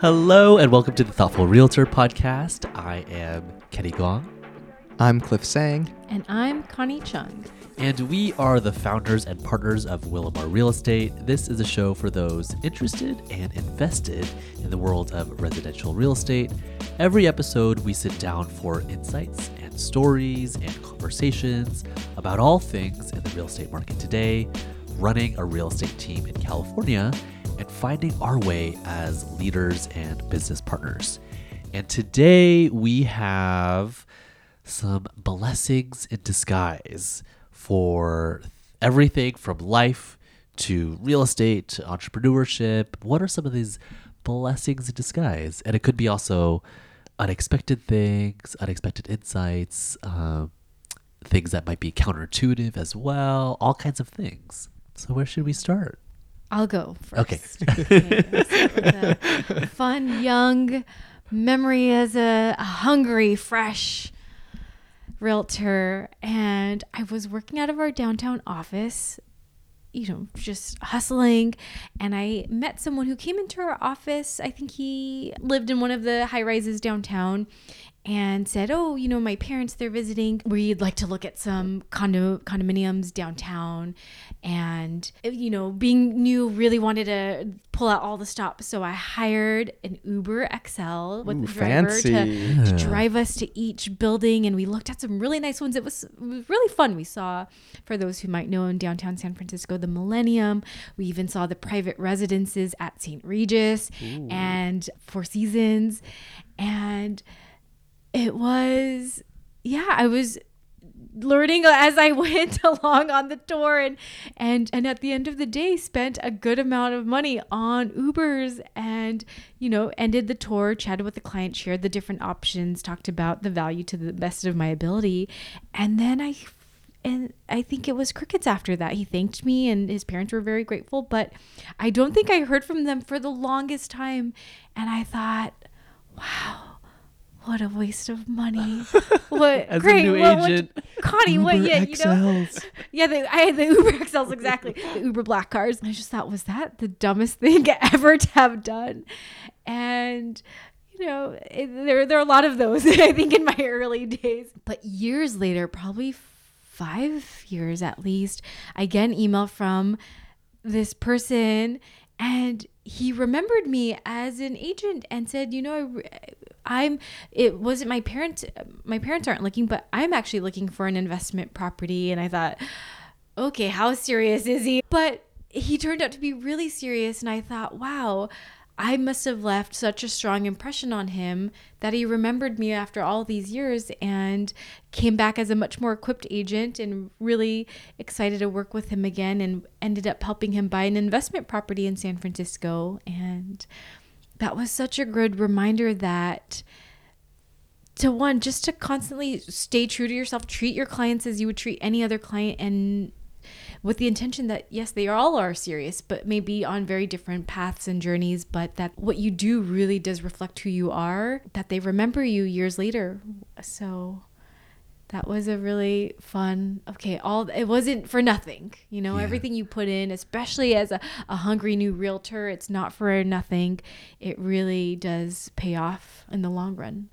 Hello and welcome to the Thoughtful Realtor podcast. I am Kenny Gong, I'm Cliff Tsang. And I'm Connie Chung. and we are the founders and partners of Willamar Real Estate. This is a show for those interested and invested in the world of residential real estate. Every episode, we sit down for insights and stories and conversations about all things in the real estate market today, running a real estate team in California, and finding our way as leaders and business partners. And today we have some blessings in disguise for everything from life to real estate to entrepreneurship. What are some of these blessings in disguise? And it could be also unexpected things, unexpected insights, um, things that might be counterintuitive as well, all kinds of things. So, where should we start? I'll go first. Okay. Okay, let's start with a fun, young memory as a, a hungry, fresh realtor. And I was working out of our downtown office, you know, just hustling. And I met someone who came into our office. I think he lived in one of the high rises downtown and said, "Oh, you know, my parents they're visiting. We'd like to look at some condo condominiums downtown." And uh, you know, being new, really wanted to pull out all the stops, so I hired an Uber XL with Ooh, the driver fancy. to, to drive us to each building, and we looked at some really nice ones. It was, it was really fun. We saw, for those who might know, in downtown San Francisco, the Millennium. We even saw the private residences at St. Regis and Four Seasons, and it was yeah i was learning as i went along on the tour and and and at the end of the day spent a good amount of money on ubers and you know ended the tour chatted with the client shared the different options talked about the value to the best of my ability and then i and I think it was crickets after that. He thanked me and his parents were very grateful, but I don't think I heard from them for the longest time. And I thought, wow, what a waste of money. What As a great. new what- what- agent. Connie, what Uber yeah, you know. Yeah, I had the Uber XLs exactly, the Uber black cars. And I just thought, was that the dumbest thing ever to have done? And you know, it, there there are a lot of those. I think in my early days, but years later, probably five years at least, I get an email from this person and he remembered me as an agent and said you know I, i'm it wasn't my parents my parents aren't looking but i'm actually looking for an investment property. And i thought okay how serious is he? But he turned out to be really serious and i thought wow i must have left such a strong impression on him that he remembered me after all these years and came back as a much more equipped agent and really excited to work with him again and ended up helping him buy an investment property in san francisco. And that was such a good reminder that to one just to constantly stay true to yourself treat your clients as you would treat any other client and with the intention that yes they all are serious but maybe on very different paths and journeys but that what you do really does reflect who you are that they remember you years later. So that was a really fun okay all it wasn't for nothing you know Yeah. everything you put in especially as a, a hungry new realtor it's not for nothing. It really does pay off in the long run.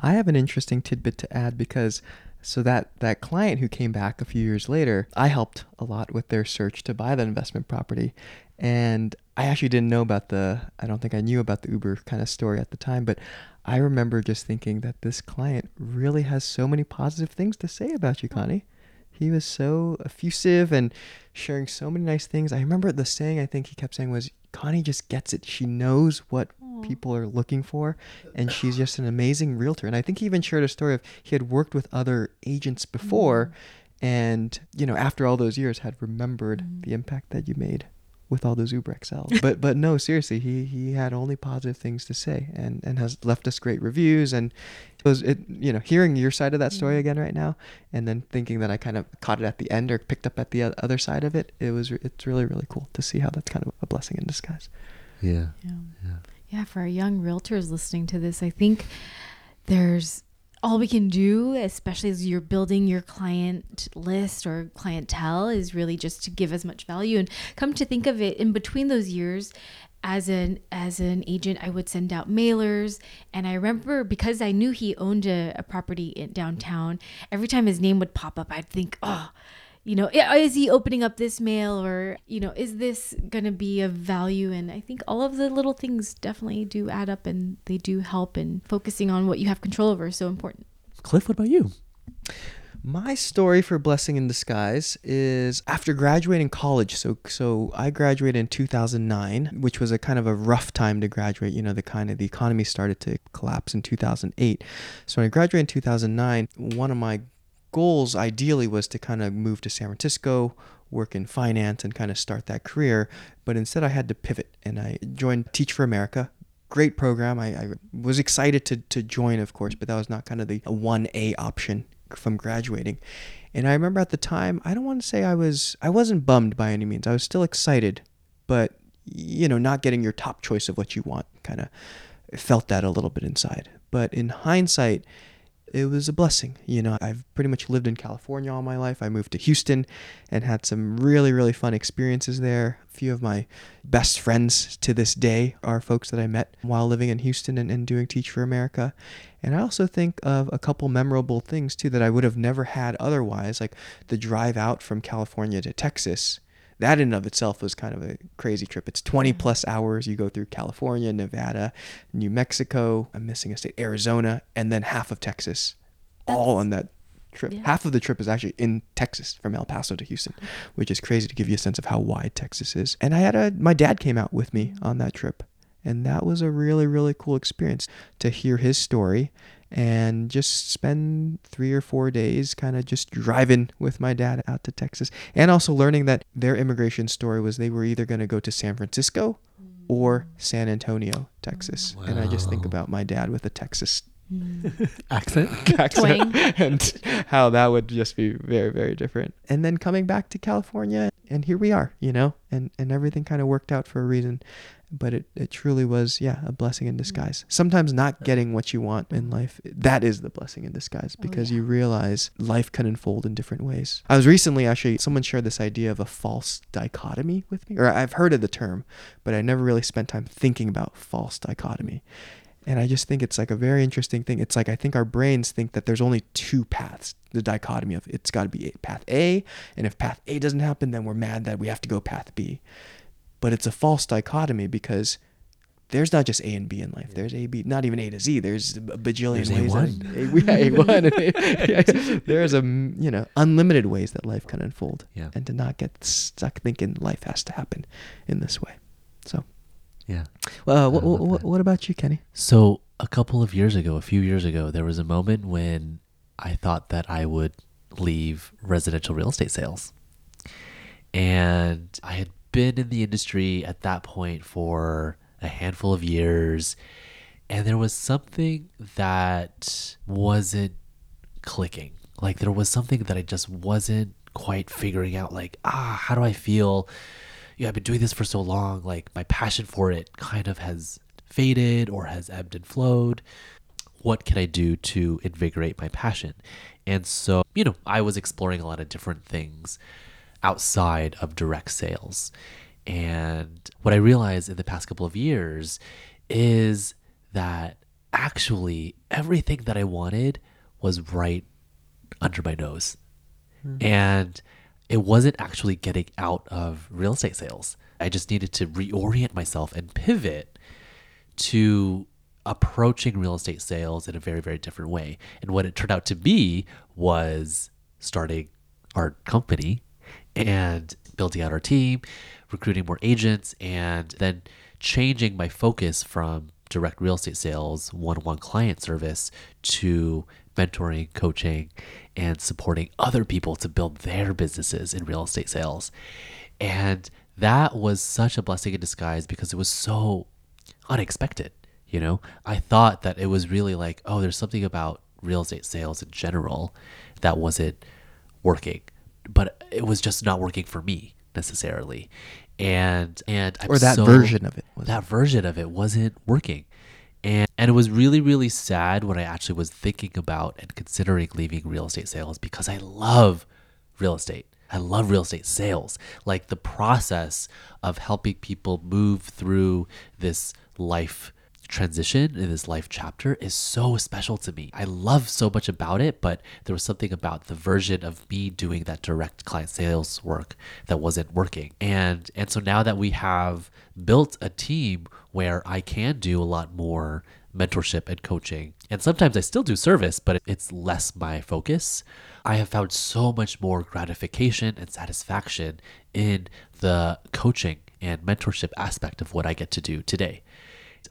I have an interesting tidbit to add because so that that client who came back a few years later, I helped a lot with their search to buy that investment property. And I actually didn't know about the I don't think I knew about the Uber kind of story at the time, but I remember just thinking that this client really has so many positive things to say about you, Connie. He was so effusive and sharing so many nice things. I remember the saying I think he kept saying was Connie just gets it. She knows what people are looking for and she's just an amazing realtor. And I think he even shared a story of he had worked with other agents before mm-hmm. and you know after all those years had remembered mm-hmm. the impact that you made with all those Uber XLs. but but no, seriously, he he had only positive things to say and and has left us great reviews and it was it you know hearing your side of that story mm-hmm. again right now and then thinking that I kind of caught it at the end or picked up at the other side of it. It was it's really really cool to see how that's kind of a blessing in disguise. Yeah. Yeah. Yeah. Yeah, for our young realtors listening to this, I think there's all we can do, especially as you're building your client list or clientele, is really just to give as much value. And come to think of it, in between those years, as an as an agent i would send out mailers and i remember because i knew he owned a, a property in downtown every time his name would pop up i'd think oh you know is he opening up this mail or you know is this going to be of value and i think all of the little things definitely do add up and they do help and focusing on what you have control over is so important Cliff, what about you? My story for blessing in disguise is after graduating college. So so I graduated in 2009, which was a kind of a rough time to graduate. You know, the kind of the economy started to collapse in 2008. So when I graduated in 2009, one of my goals ideally was to kind of move to San Francisco, work in finance and kind of start that career, but instead I had to pivot and I joined Teach for America, great program. I, I was excited to, to join, of course, but that was not kind of the 1A option from graduating. And I remember at the time, I don't want to say I was, I wasn't bummed by any means. I was still excited, but, you know, not getting your top choice of what you want kind of felt that a little bit inside. But in hindsight, it was a blessing. You know, I've pretty much lived in California all my life. I moved to Houston and had some really, really fun experiences there. A few of my best friends to this day are folks that I met while living in Houston and, and doing Teach for America. And I also think of a couple memorable things too that I would have never had otherwise, like the drive out from California to Texas that in and of itself was kind of a crazy trip. It's 20 plus hours. You go through California, Nevada, New Mexico, I'm missing a state, Arizona, and then half of Texas, all on that trip. Yeah. Half of the trip is actually in Texas from El Paso to Houston, mm-hmm. which is crazy to give you a sense of how wide Texas is. And I had a, my dad came out with me on that trip. And that was a really, really cool experience to hear his story and just spend three or four days kind of just driving with my dad out to Texas. And also learning that their immigration story was they were either going to go to San Francisco or San Antonio, Texas. Mm. And I just think about my dad with a Texas mm. Accent? accent and how that would just be very very different and then coming back to california and here we are you know and and everything kind of worked out for a reason but it, it truly was yeah a blessing in mm. disguise. Sometimes not getting what you want in mm-hmm. life that is the blessing in disguise Oh, because yeah. you realize life can unfold in different ways. I was recently actually someone shared this idea of a false dichotomy with me or i've heard of the term but i never really spent time thinking about false dichotomy and I just think it's like a very interesting thing. It's like I think our brains think that there's only two paths. The dichotomy of it's got to be path A, and if path A doesn't happen, then we're mad that we have to go path B. But it's a false dichotomy because there's not just A and B in life. There's A, B, not even A to Z. There's a bajillion There's ways. A1. That, A, yeah, A1. and A- yeah, there's a you know unlimited ways that life can unfold, Yeah. and to not get stuck thinking life has to happen in this way. So, Yeah. uh, what, what, what about you, Kenny? So, a couple of years ago, a few years ago, there was a moment when I thought that I would leave residential real estate sales. And I had been in the industry at that point for a handful of years. And there was something that wasn't clicking. Like, there was something that I just wasn't quite figuring out. Like, ah, how do I feel? Yeah, I've been doing this for so long. Like my passion for it kind of has faded or has ebbed and flowed. What can I do to invigorate my passion? And so, you know, I was exploring a lot of different things outside of direct sales. And what I realized in the past couple of years is that actually everything that I wanted was right under my nose hmm. and it wasn't actually getting out of real estate sales. I just needed to reorient myself and pivot to approaching real estate sales in a very, very different way. And what it turned out to be was starting our company and building out our team, recruiting more agents, and then changing my focus from direct real estate sales, one on one client service to mentoring, coaching, and supporting other people to build their businesses in real estate sales. And that was such a blessing in disguise because it was so unexpected. You know, I thought that it was really like, oh, there's something about real estate sales in general that wasn't working, but it was just not working for me necessarily. And and I'm or that so- version of it. That version of it wasn't working. And and it was really, really sad when I actually was thinking about and considering leaving real estate sales because I love real estate. I love real estate sales. Like the process of helping people move through this life transition in this life chapter is so special to me. I love so much about it, but there was something about the version of me doing that direct client sales work that wasn't working. And and so now that we have built a team where I can do a lot more mentorship and coaching, and sometimes I still do service, but it's less my focus. I have found so much more gratification and satisfaction in the coaching and mentorship aspect of what I get to do today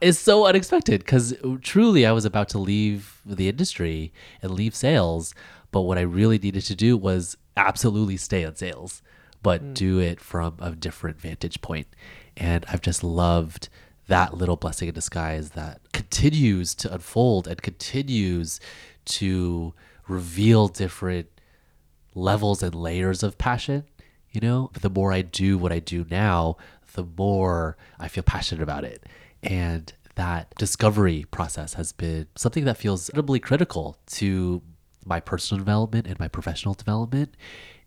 is so unexpected because truly I was about to leave the industry and leave sales. But what I really needed to do was absolutely stay on sales, but mm. do it from a different vantage point. And I've just loved that little blessing in disguise that continues to unfold and continues to reveal different levels and layers of passion. You know, the more I do what I do now, the more I feel passionate about it. And that discovery process has been something that feels incredibly critical to my personal development and my professional development.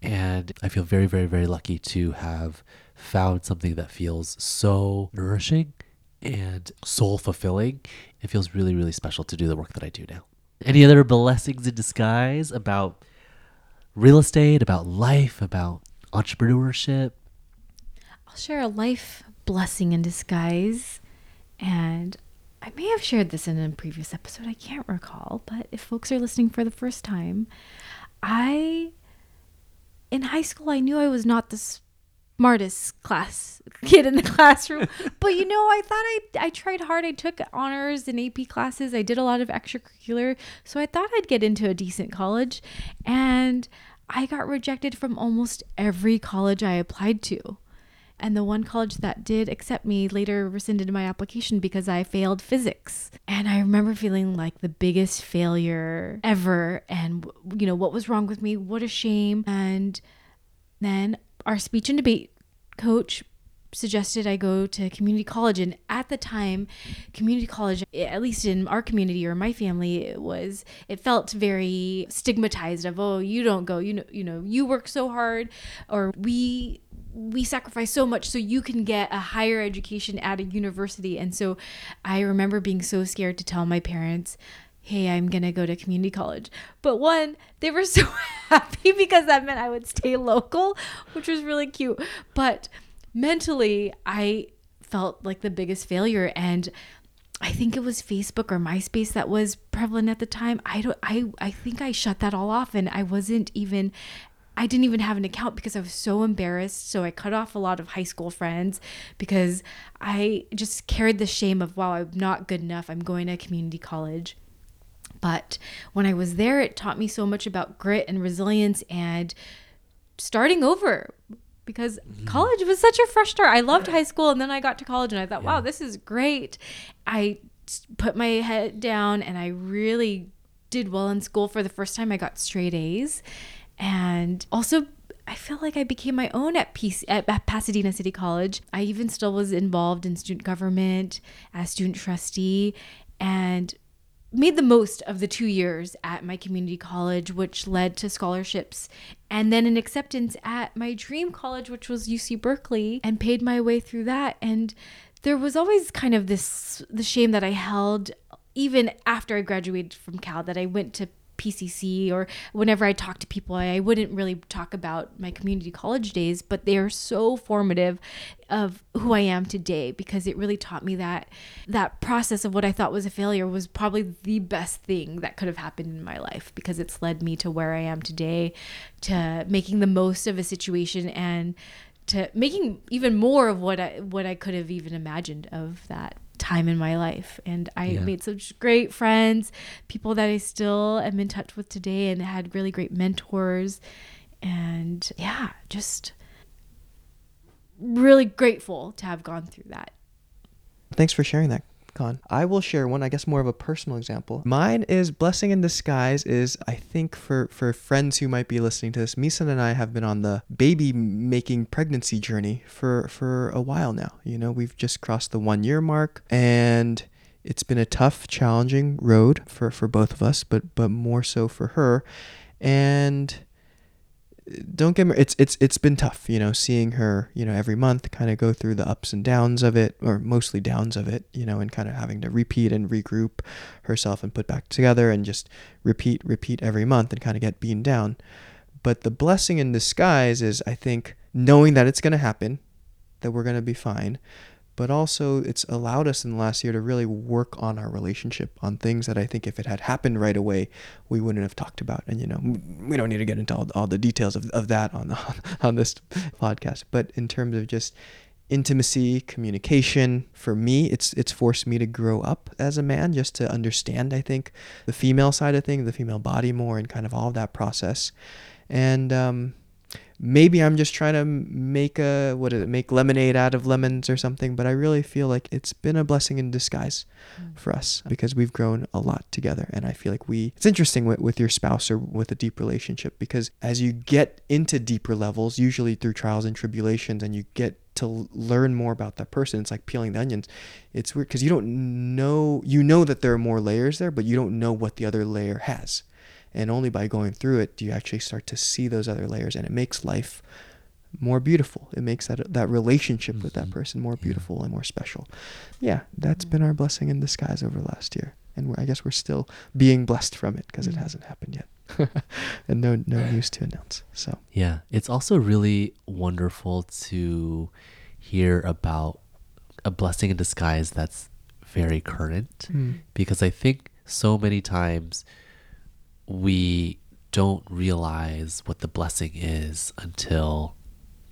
And I feel very, very, very lucky to have found something that feels so nourishing and soul fulfilling. It feels really, really special to do the work that I do now. Any other blessings in disguise about real estate, about life, about entrepreneurship? I'll share a life blessing in disguise. And I may have shared this in a previous episode, I can't recall, but if folks are listening for the first time, I, in high school, I knew I was not the smartest class kid in the classroom, but you know, I thought I, I tried hard. I took honors and AP classes, I did a lot of extracurricular, so I thought I'd get into a decent college. And I got rejected from almost every college I applied to. And the one college that did accept me later rescinded my application because I failed physics. And I remember feeling like the biggest failure ever. And, you know, what was wrong with me? What a shame. And then our speech and debate coach suggested I go to community college. And at the time, community college, at least in our community or my family, it was it felt very stigmatized of oh you don't go you know you know you work so hard or we we sacrifice so much so you can get a higher education at a university. And so I remember being so scared to tell my parents, hey, I'm going to go to community college. But one, they were so happy because that meant I would stay local, which was really cute. But mentally, I felt like the biggest failure. And I think it was Facebook or MySpace that was prevalent at the time. I don't I I think I shut that all off and I wasn't even I didn't even have an account because I was so embarrassed. So I cut off a lot of high school friends because I just carried the shame of, wow, I'm not good enough. I'm going to community college. But when I was there, it taught me so much about grit and resilience and starting over because mm-hmm. college was such a fresh start. I loved high school and then I got to college and I thought, yeah. wow, this is great. I put my head down and I really did well in school for the first time. I got straight A's and also I feel like I became my own at, PC, at, at Pasadena City College. I even still was involved in student government as student trustee and made the most of the two years at my community college, which led to scholarships and then an acceptance at my dream college, which was UC Berkeley, and paid my way through that. And there was always kind of this the shame that I held even after I graduated from Cal that I went to PCC or whenever I talk to people, I, wouldn't really talk about my community college days, but they are so formative of who I am today because it really taught me that that process of what I thought was a failure was probably the best thing that could have happened in my life because it's led me to where I am today, to making the most of a situation and to making even more of what I what I could have even imagined of that time in my life. And i yeah. made such great friends people that i still am in touch with today and had really great mentors. And yeah just really grateful to have gone through that. Thanks for sharing that I will share one, I guess more of a personal example. Mine is blessing in disguise is I think for for friends who might be listening to this, Misan and I have been on the baby making pregnancy journey for for a while now. You know, we've just crossed the 1 year mark and it's been a tough, challenging road for for both of us, but but more so for her. And don't get me it's it's it's been tough you know seeing her you know every month kind of go through the ups and downs of it or mostly downs of it you know and kind of having to repeat and regroup herself and put back together and just repeat repeat every month and kind of get beaten down. But the blessing in disguise is i think knowing that it's going to happen that we're going to be fine but also it's allowed us in the last year to really work on our relationship on things that I think if it had happened right away, we wouldn't have talked about. And you know, we don't need to get into all, all the details of, of that on on this podcast. But in terms of just intimacy, communication, for me, it's it's forced me to grow up as a man, just to understand. I think the female side of things, the female body more, and kind of all of that process. And um, maybe I'm just trying to make a what is it make lemonade out of lemons or something but I really feel like it's been a blessing in disguise mm. for us because we've grown a lot together and I feel like we it's interesting with, with your spouse or with a deep relationship because as you get into deeper levels usually through trials and tribulations and you get to learn more about that person it's like peeling the onions. It's weird because you don't know you know that there are more layers there but you don't know what the other layer has and only by going through it do you actually start to see those other layers. And it makes life more beautiful. It makes that that relationship with that mm-hmm. person more beautiful yeah. and more special. Yeah, that's been our blessing in disguise over last year, and I guess we're still being blessed from it because it hasn't happened yet, and no no news to announce. So yeah, it's also really wonderful to hear about a blessing in disguise that's very current, mm. because I think so many times we don't realize what the blessing is until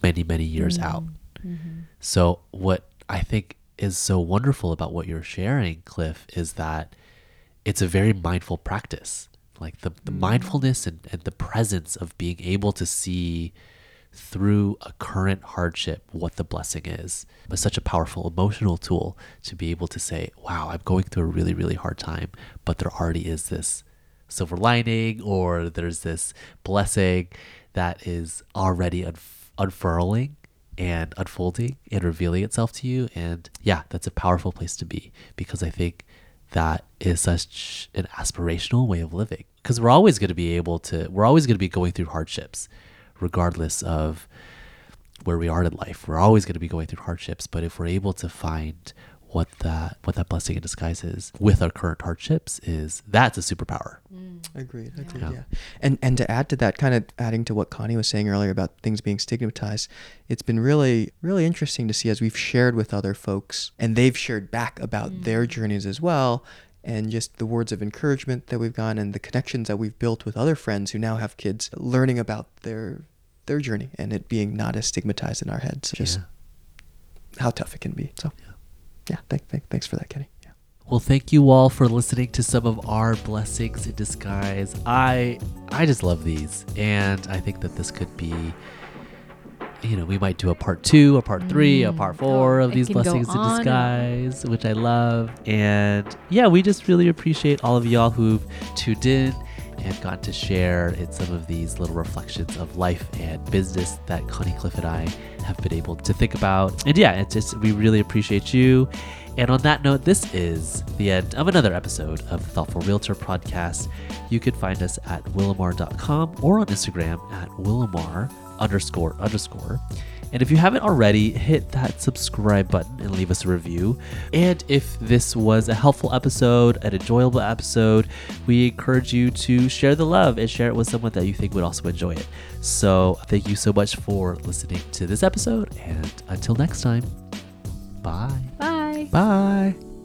many, many years mm-hmm. out. Mm-hmm. So, what I think is so wonderful about what you're sharing, Cliff, is that it's a very mindful practice. Like the, the mm-hmm. mindfulness and, and the presence of being able to see through a current hardship what the blessing is. It's such a powerful emotional tool to be able to say, wow, I'm going through a really, really hard time, but there already is this silver lining or there's this blessing that is already unf- unfurling and unfolding and revealing itself to you. And yeah, that's a powerful place to be because I think that is such an aspirational way of living. Because we're always going to be able to, we're always going to be going through hardships, regardless of where we are in life. We're always going to be going through hardships. But if we're able to find what that what that blessing in disguise is with our current hardships is that's a superpower. Mm. Agreed. Agreed. Yeah. yeah. And and to add to that, kind of adding to what Connie was saying earlier about things being stigmatized, it's been really really interesting to see as we've shared with other folks and they've shared back about mm. their journeys as well. And just the words of encouragement that we've gotten and the connections that we've built with other friends who now have kids, learning about their their journey and it being not as stigmatized in our heads. Just yeah. how tough it can be. So yeah yeah, thank, thank, thanks for that, Kenny. Yeah. Well, thank you all for listening to some of our blessings in disguise. I I just love these, and I think that this could be. You know, we might do a part two, a part three, mm. a part four of these blessings in disguise, which I love. And yeah, we just really appreciate all of y'all who've tuned in and got to share in some of these little reflections of life and business that Connie Cliff and I have been able to think about. And yeah, it's just, we really appreciate you. And on that note, this is the end of another episode of the Thoughtful Realtor podcast. You can find us at willamar.com or on Instagram at willamar underscore underscore. And if you haven't already, hit that subscribe button and leave us a review. And if this was a helpful episode, an enjoyable episode, we encourage you to share the love and share it with someone that you think would also enjoy it. So thank you so much for listening to this episode. And until next time, bye. Bye. Bye.